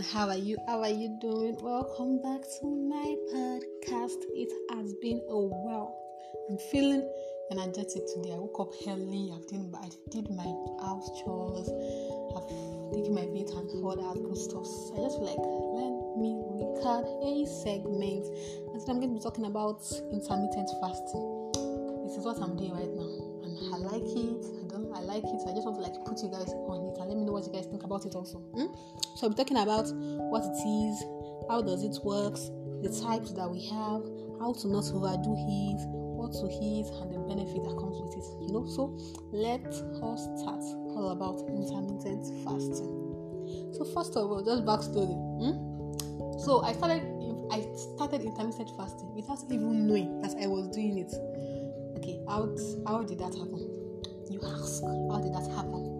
everyone. How are you? How are you doing? Welcome back to my podcast. It has been a while. I'm feeling energetic today. I woke up early. I've did, I did my house chores. I've taken my bait and all that good stuff. So I just feel like let me record a segment. And today I'm going to be talking about intermittent fasting. This is what I'm doing right now, and I like it. I like it. I just want to like put you guys on it and let me know what you guys think about it also. Hmm? So I'll be talking about what it is, how does it work, the types that we have, how to not overdo it, what to eat, and the benefit that comes with it. You know. So let us start all about intermittent fasting. So first of all, just backstory. Hmm? So I started. I started intermittent fasting without even knowing that I was doing it okay how how did that happen you ask how did that happen?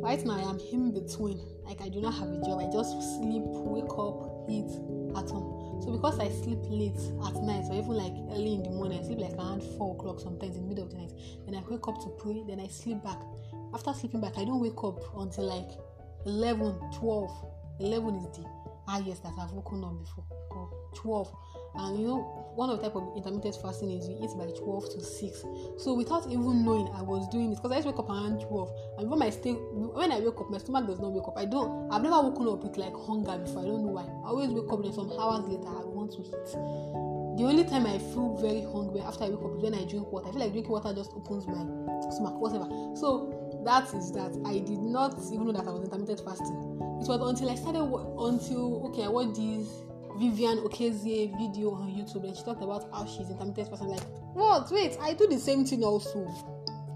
Right now i am in between. Like i do not have a job. I just sleep wake up eat at home. So because i sleep late at night or even like early in the morning i sleep like around four o'clock sometimes in the middle of the night. Then i wake up to pray then i sleep back. After sleeping back i don't wake up until like 11 12 11 is the highest that i've woken up before. Or 12 and you know one of the type of intermittent fasting is you eat by 12 to 6 so without even knowing i was doing it because i just wake up around 12 and when my stay when i wake up my stomach does not wake up. I don't i've never woken up with like hunger before i don't know why. I always wake up then some hours later i want to eat. The only time i feel very hungry after i wake up is when i drink water. I feel like drinking water just opens my stomach whatever. So that is that. I did not even know that i was intermittent fasting. It was until i started until okay i watched this Vivian Okezie video on YouTube and she talked about how she's intermittent fasting. Like, what? Wait, I do the same thing also.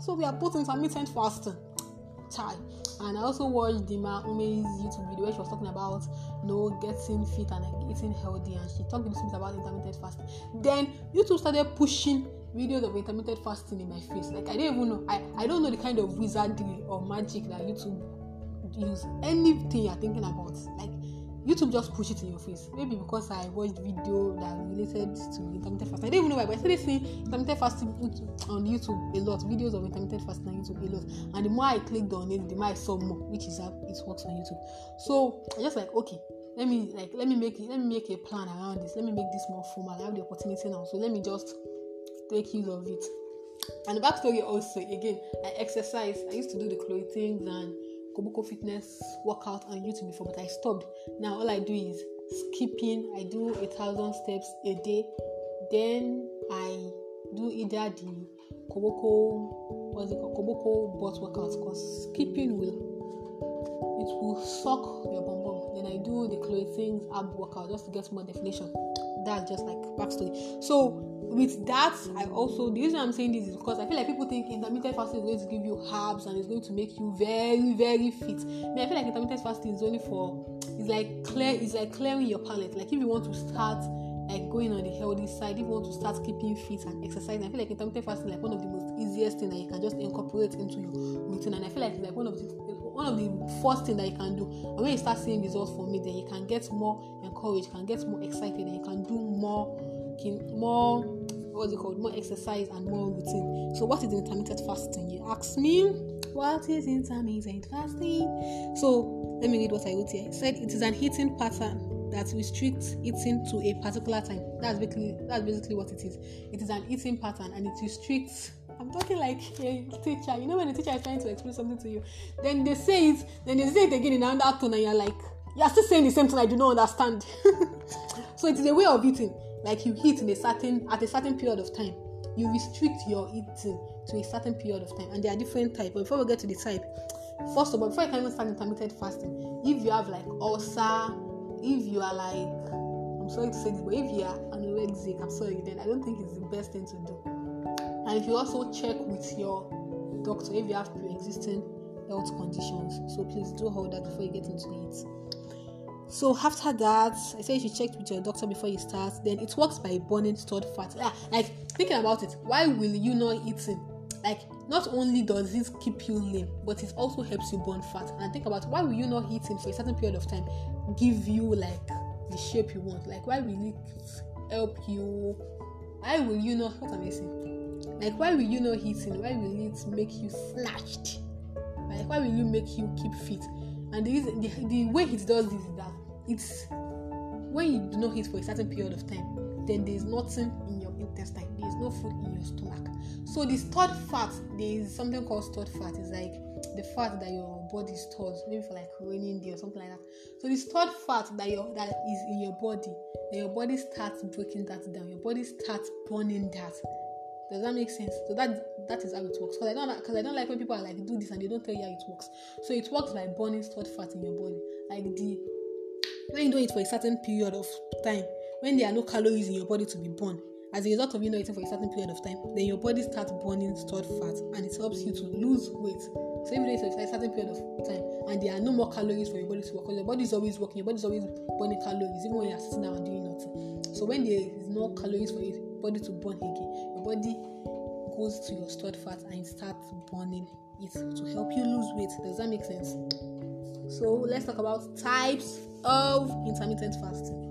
So we are both intermittent fasting. Chai. And I also watched Dima Ume's YouTube video where she was talking about you know getting fit and like, eating healthy and she talked bit about intermittent fasting. Then YouTube started pushing videos of intermittent fasting in my face. Like I didn't even know I, I don't know the kind of wizardry or magic that YouTube use. Anything you're thinking about. Like YouTube just push it in your face. Maybe because I watched video that related to intermittent fasting. I didn't even know why, but I started seeing intermittent fasting on YouTube a lot, videos of intermittent fasting on YouTube a lot. And the more I clicked on it, the more I saw more, which is how it works on YouTube. So I just like okay, let me like let me make let me make a plan around this. Let me make this more formal. I have the opportunity now, so let me just take use of it. And the backstory also again, I exercise. I used to do the clothing and Koboko Fitness workout on YouTube before, but I stopped. Now all I do is skipping. I do a thousand steps a day. Then I do either the Koboko, what's it called? Koboko butt workout because skipping will it will suck your bum bum. Then I do the clothing ab workout just to get more definition. That's just like backstory. So with that, I also the reason I'm saying this is because I feel like people think intermittent fasting is going to give you herbs and it's going to make you very, very fit. Mean, I feel like intermittent fasting is only for it's like clear it's like clearing your palate. Like if you want to start like going on the healthy side, if you want to start keeping fit and exercising, I feel like intermittent fasting is like one of the most easiest thing that you can just incorporate into your routine. And I feel like it's like one of the one of the first thing that you can do. And when you start seeing results from it, then you can get more encouraged, can get more excited, and you can do more more what's it called? More exercise and more routine. So what is intermittent fasting? You ask me what is intermittent fasting? So let me read what i wrote here. It said it is an eating pattern that restricts eating to a particular time. That's basically that's basically what it is. It is an eating pattern and it restricts talking like a teacher. You know when the teacher is trying to explain something to you, then they say it, then they say it again in another tone, and you're like, you're still saying the same thing. I do not understand. so it is a way of eating like you eat in a certain at a certain period of time you restrict your eating to a certain period of time and there are different types but before we get to the type first of all before you can even start intermittent fasting if you have like ulcer if you are like i'm sorry to say this but if you are anorexic i'm sorry then i don't think it's the best thing to do and if you also check with your doctor if you have pre-existing health conditions so please do all that before you get into it so after that, I say you should check with your doctor before you start. Then it works by burning stored fat. Yeah, like thinking about it, why will you not eating? Like not only does this keep you lean, but it also helps you burn fat. And think about why will you not eating for a certain period of time give you like the shape you want? Like why will it help you? Why will you not? What am I saying? Like why will you not eating? Why will it make you snatched? Like why will you make you keep fit? And the, reason, the, the way it does this is that it's when you do not eat for a certain period of time, then there is nothing in your intestine, there is no food in your stomach. So the stored fat, there is something called stored fat. It's like the fat that your body stores, maybe for like raining day or something like that. So the stored fat that your that is in your body, then your body starts breaking that down. Your body starts burning that. Does that make sense? So that that is how it works. Because I don't because I don't like when people are like do this and they don't tell you how it works. So it works by burning stored fat in your body, like the when you do it for a certain period of time, when there are no calories in your body to be burned, as a result of you not eating for a certain period of time, then your body starts burning stored fat and it helps you to lose weight. So if you do it for a certain period of time and there are no more calories for your body to work, because your body is always working, your body is always burning calories, even when you're sitting down and doing nothing. So when there is no calories for your body to burn again, your body goes to your stored fat and starts burning it to help you lose weight. Does that make sense? So let's talk about types of intermittent fasting.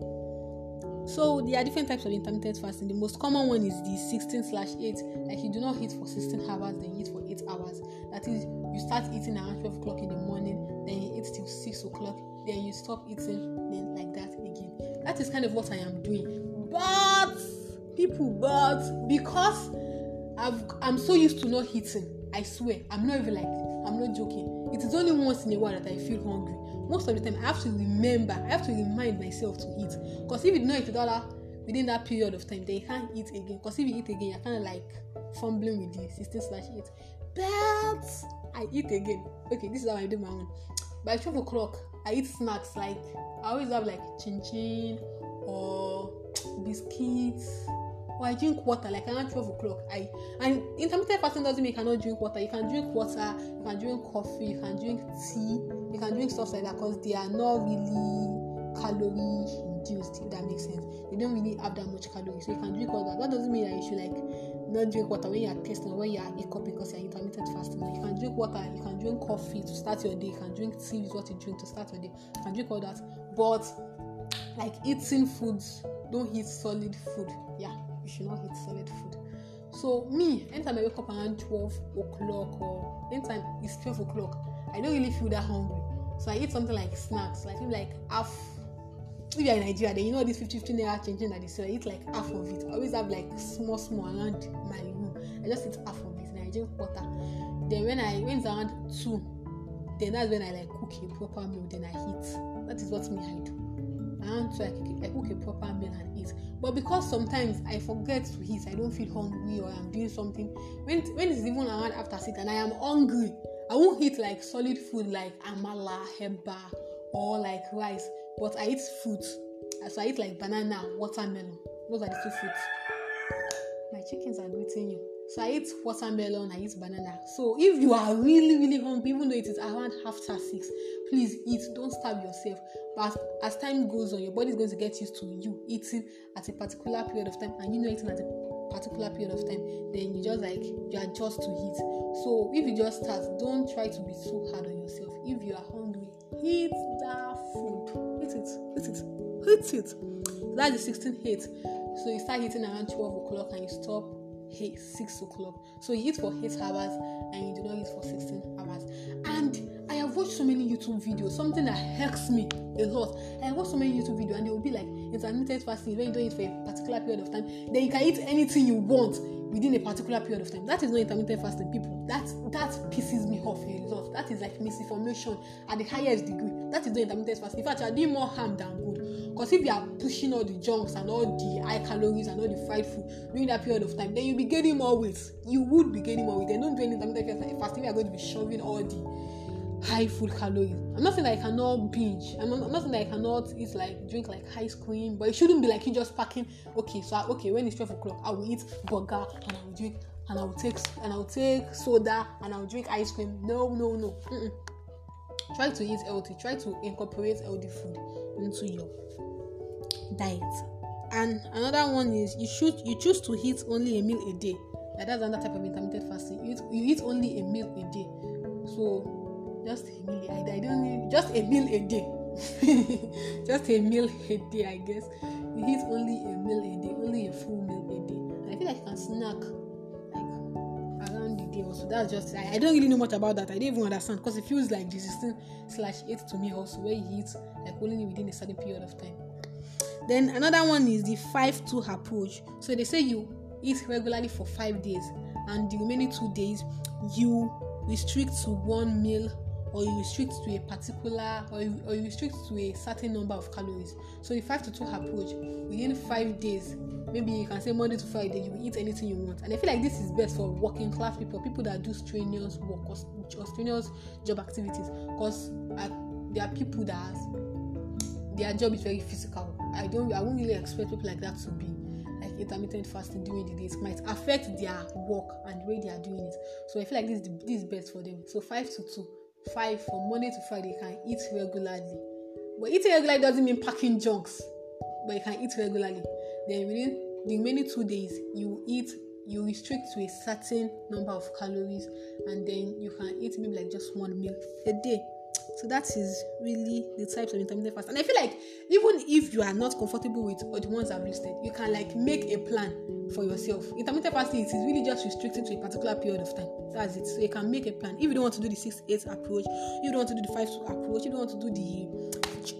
So there are different types of intermittent fasting. The most common one is the 16 slash 8. Like you do not eat for 16 hours, then eat for 8 hours. That is, you start eating around 12 o'clock in the morning, then you eat till 6 o'clock, then you stop eating, then like that again. That is kind of what I am doing. But people, but because I've, I'm so used to not eating, I swear, I'm not even like, I'm not joking. It is only once in a while that I feel hungry most of the time I have to remember, I have to remind myself to eat. Because if you don't eat dollar within that period of time, then you can't eat again. Because if you eat again, you're kind of like fumbling with the 16 slash 8. But I eat again. Okay, this is how I do my own. By 12 o'clock, I eat snacks like I always have like chin chin or biscuits or I drink water like around 12 o'clock. I and intermittent fasting doesn't mean you cannot drink water. You can drink water, you can drink coffee, you can drink tea, you can drink stuff like that because they are not really calorie induced, if that makes sense. They don't really have that much calories. So you can drink all that. Doesn't mean that you should like not drink water when you are testing when you are hiccuping because you are intermittent fasting. You can drink water, you can drink coffee to start your day, you can drink tea is what you drink to start your day. You can drink all that. But like eating foods, don't eat solid food. Yeah you should not eat solid food. So me, anytime I wake up around 12 o'clock or anytime it's 12 o'clock, I don't really feel that hungry. So I eat something like snacks, like maybe like half. If you're in Nigeria, then you know this 50 50 naira chin chin that they sell. I eat like half of it. I always have like small, small around my room. I just eat half of it and I drink water. Then when I when it's around two, then that's when I like cook a proper meal. Then I eat. That is what me I do around two, I, I cook a proper meal and eat. But because sometimes I forget to eat, I don't feel hungry or I'm doing something. When when it's even around after six and I am hungry, I won't eat like solid food like amala, heba, or like rice. But I eat fruits. So I eat like banana, watermelon. Those are the two fruits. My chickens are greeting you. So I eat watermelon, I eat banana. So if you are really, really hungry, even though it is around after six, please eat. Don't starve yourself. But as time goes on, your body is going to get used to you eating at a particular period of time, and you know eating at a particular period of time. Then you just like you adjust to eat. So if you just start, don't try to be so hard on yourself. If you are hungry, eat that food. Eat it. Eat it. Eat it. That's the 16 hate. So you start eating around 12 o'clock and you stop eight, 6 o'clock. So you eat for 8 hours and you do not eat for 16 hours. And I have watched so many YouTube videos, something that helps me a lot. I have watched so many YouTube videos and they will be like intermittent fasting when you don't eat for a particular period of time, then you can eat anything you want within a particular period of time. That is not intermittent fasting, people. That that pisses me off a lot. That is like misinformation at the highest degree. That is not intermittent fasting. In fact, you are doing more harm than good. Because if you are pushing all the junks and all the high calories and all the fried food during that period of time, then you'll be gaining more weight. You would be gaining more weight. Then don't do any intermittent fasting. You are going to be shoving all the high food calories. I'm not saying that I cannot binge. I'm not, I'm not saying that I cannot eat like drink like ice cream, but it shouldn't be like you just packing. Okay, so okay, when it's twelve o'clock, I will eat burger and I will drink and I will take and I will take soda and I will drink ice cream. No, no, no. Mm-mm. Try to eat healthy. Try to incorporate healthy food into your diet. And another one is you should you choose to eat only a meal a day. Like that's another type of intermittent fasting. You eat, you eat only a meal a day. So just a meal. I, I don't need just a meal a day. just a meal a day, I guess. You eat only a meal a day, only a full meal a day. I feel like you can snack like around the day also. That's just I, I don't really know much about that. I don't even understand because it feels like the 16 slash 8 to me also where you eat like only within a certain period of time. Then another one is the 5-2 approach. So they say you eat regularly for five days and the remaining two days you restrict to one meal or you restrict to a particular or you, or you restrict to a certain number of calories. So the five to two approach within five days maybe you can say monday to friday you eat anything you want. And i feel like this is best for working class people people that do strenuous work or, or strenuous job activities. Because uh, there are people that their job is very physical. I don't i won't really expect people like that to be like intermittent fasting during the days. Might affect their work and the way they are doing it. So i feel like this is, this is best for them. So five to two five from Monday to Friday, you can eat regularly. But eating regularly doesn't mean packing junks, but you can eat regularly. Then within the remaining two days, you eat, you restrict to a certain number of calories, and then you can eat maybe like just one meal a day. So that is really the types of intermittent fast. And I feel like even if you are not comfortable with all the ones I've listed, you can like make a plan for yourself. Intermittent fasting is really just restricted to a particular period of time. That's it. So you can make a plan. If you don't want to do the 6-8 approach, you don't want to do the 5-2 approach, you don't want to do the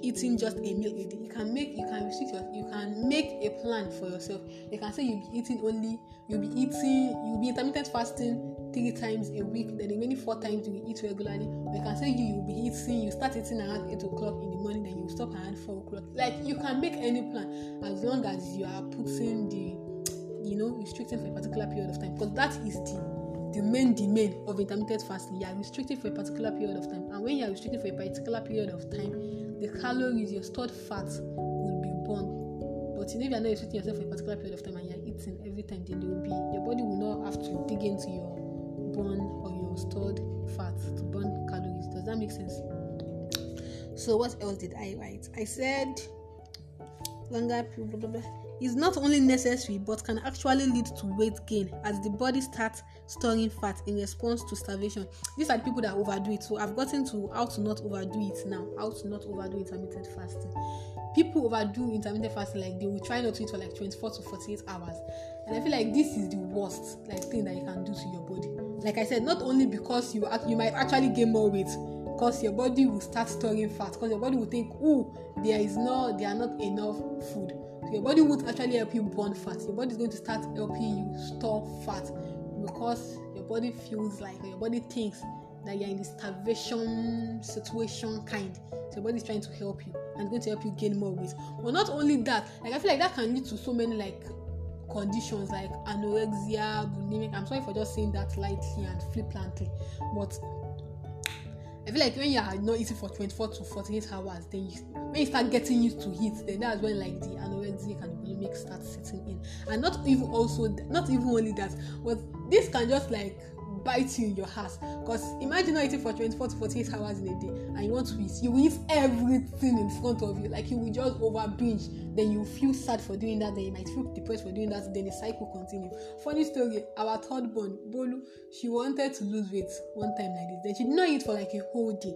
eating just a meal a day, you can make you can restrict your you can make a plan for yourself. You can say you'll be eating only you'll be eating you'll be intermittent fasting three times a week, then the remaining four times you eat regularly. Or you can say you you'll be eating, you start eating around eight o'clock in the morning, then you stop around four o'clock. Like you can make any plan as long as you are putting the you know restricting for a particular period of time because that is the the main domain of intermittent fasting. You are restricted for a particular period of time, and when you are restricted for a particular period of time, the calories, your stored fat will be burned. But you if you are not restricting yourself for a particular period of time and you are eating every time, then there will be your body will not have to dig into your burn or your stored fat to burn calories. Does that make sense? So what else did I write? I said longer blah, blah, blah, is not only necessary but can actually lead to weight gain as the body starts storing fat in response to starvation. These are the people that overdo it. So I've gotten to how to not overdo it now, how to not overdo intermittent fasting. People overdo intermittent fasting like they will try not to eat for like 24 to 48 hours. And I feel like this is the worst like thing that you can do to your body. Like I said, not only because you you might actually gain more weight, because your body will start storing fat, because your body will think, oh, there is no, there are not enough food. So your body won't actually help you burn fat. Your body is going to start helping you store fat because your body feels like, your body thinks that you're in this starvation situation kind. So your body is trying to help you and going to help you gain more weight. But not only that, like I feel like that can lead to so many like conditions like anorexia, bulimic. I'm sorry for just saying that lightly and flippantly, but I feel like when you are not eating for 24 to 48 hours, then you, when you start getting used to heat, then that's when like the anorexia and bulimic start setting in. And not even also, not even only that, but this can just like bite you in your ass. Because imagine not eating for 24 to 48 hours in a day and you want to eat, you eat everything in front of you. Like you will just over binge. Then you feel sad for doing that, then you might feel depressed for doing that, then the cycle continue. Funny story, our third born, Bolu, she wanted to lose weight one time like this. Then she did not eat for like a whole day.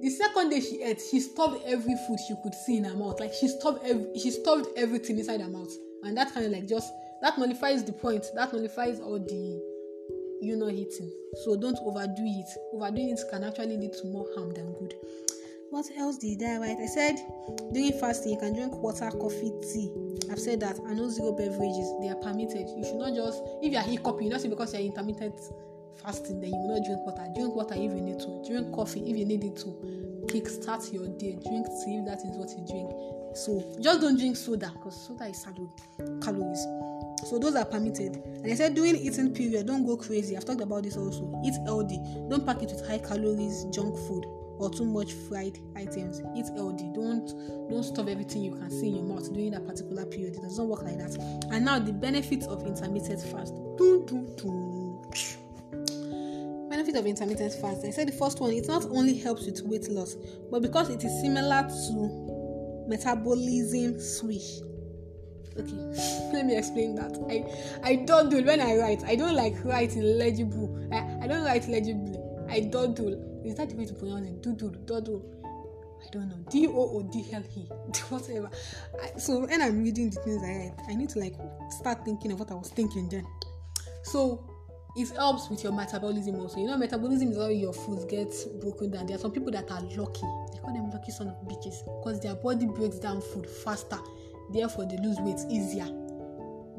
The second day she ate, she stuffed every food she could see in her mouth. Like she stuffed every, she stuffed everything inside her mouth. And that kind of like just that nullifies the point. That nullifies all the you not eating. So don't overdo it. Overdoing it can actually lead to more harm than good. What else did I write? I said during fasting you can drink water, coffee, tea. I've said that. I know zero beverages they are permitted. You should not just if you are hiccuping, not because you're intermittent fasting, then you will not drink water. Drink water if you need to. Drink coffee if you need it to. Kick start your day. Drink tea if that is what you drink. So just don't drink soda because soda is calories. So those are permitted. And I said during eating period, don't go crazy. I've talked about this also. Eat healthy. Don't pack it with high calories, junk food, or too much fried items. Eat healthy. Don't don't stuff everything you can see in your mouth during that particular period. It doesn't work like that. And now the benefits of intermittent fast. Dun, dun, dun. Benefit of intermittent fast. I said the first one, it not only helps with weight loss, but because it is similar to metabolism switch okay let me explain that i i don't do when i write i don't like write legible i, I don't write legibly i don't do is that the way to pronounce it do do do I don't know D O O D L E whatever. I, so when I'm reading the things I write, I need to like start thinking of what I was thinking then. So it helps with your metabolism also. You know, metabolism is how your food gets broken down. There are some people that are lucky. They call them lucky son of bitches because their body breaks down food faster. Therefore, they lose weight easier.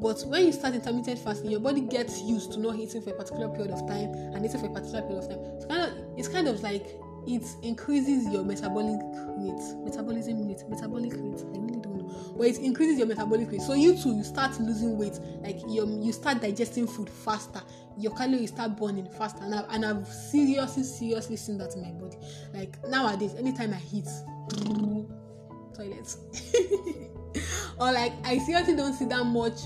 But when you start intermittent fasting, your body gets used to not eating for a particular period of time and eating for a particular period of time. It's kind of it's kind of like it increases your metabolic rate, metabolism rate, metabolic rate. I really don't know, but it increases your metabolic rate. So you too, you start losing weight, like you you start digesting food faster. Your calories start burning faster, and I've, and I've seriously, seriously seen that in my body. Like nowadays, anytime I eat, toilet, or like I seriously don't see that much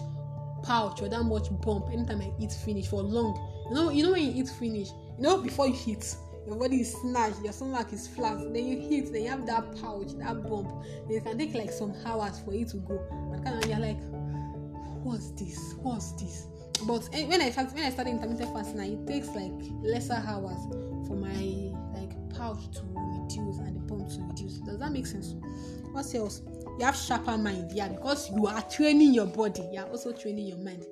pouch or that much bump anytime I eat finish for long. You know, you know when you eat finish, you know before you eat, your body is snatched, your stomach is flat, then you hit, then you have that pouch, that bump. Then it can take like some hours for it to go. And kind of you're like, what's this? What's this? But eh, when I start, when I started intermittent fasting, it takes like lesser hours for my like pouch to reduce and the pump to reduce. Does that make sense? What else? You have sharper mind, yeah, because you are training your body, you are also training your mind.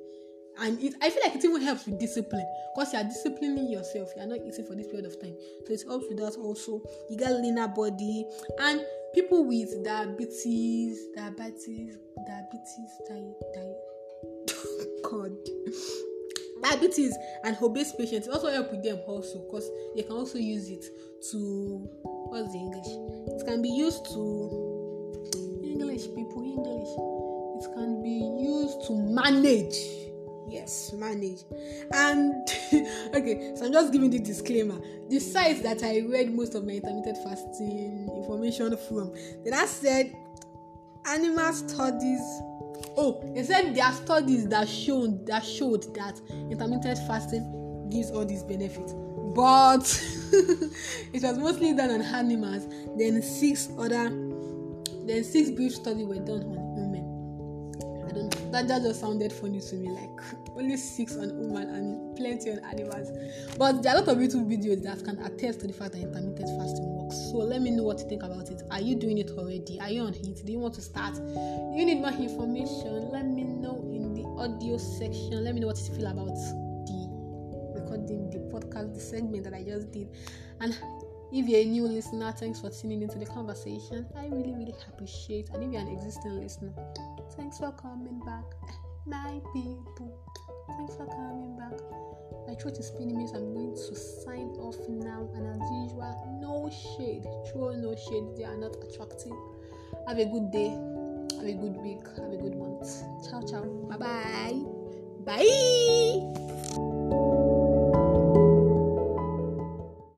And it i feel like it even helps with discipline because you are disciplining yourself you are not eating for this period of time. So it helps with that also. You get leaner body and people with diabetes diabetes diabetes di, di- god. Diabetes and obese patients also help with them also because they can also use it to what's the english? It can be used to english people english. It can be used to manage. Yes manage. And okay so i'm just giving the disclaimer. The sites that i read most of my intermittent fasting information from then I said animal studies oh they said there are studies that that showed that intermittent fasting gives all these benefits. But it was mostly done on animals then six other then six brief studies were done on don't know. That, that just sounded funny to me. Like only six on woman and plenty on animals. But there are a lot of YouTube videos that can attest to the fact that intermittent fasting works. So let me know what you think about it. Are you doing it already? Are you on it? Do you want to start? You need more information? Let me know in the audio section. Let me know what you feel about the recording, the podcast, the segment that I just did. And if you're a new listener, thanks for tuning into the conversation. I really, really appreciate. And if you're an existing listener, thanks for coming back, my people. Thanks for coming back. My throat is spinning me, so I'm going to sign off now. And as usual, no shade, throw no shade. They are not attractive. Have a good day. Have a good week. Have a good month. Ciao, ciao. Bye-bye. Bye.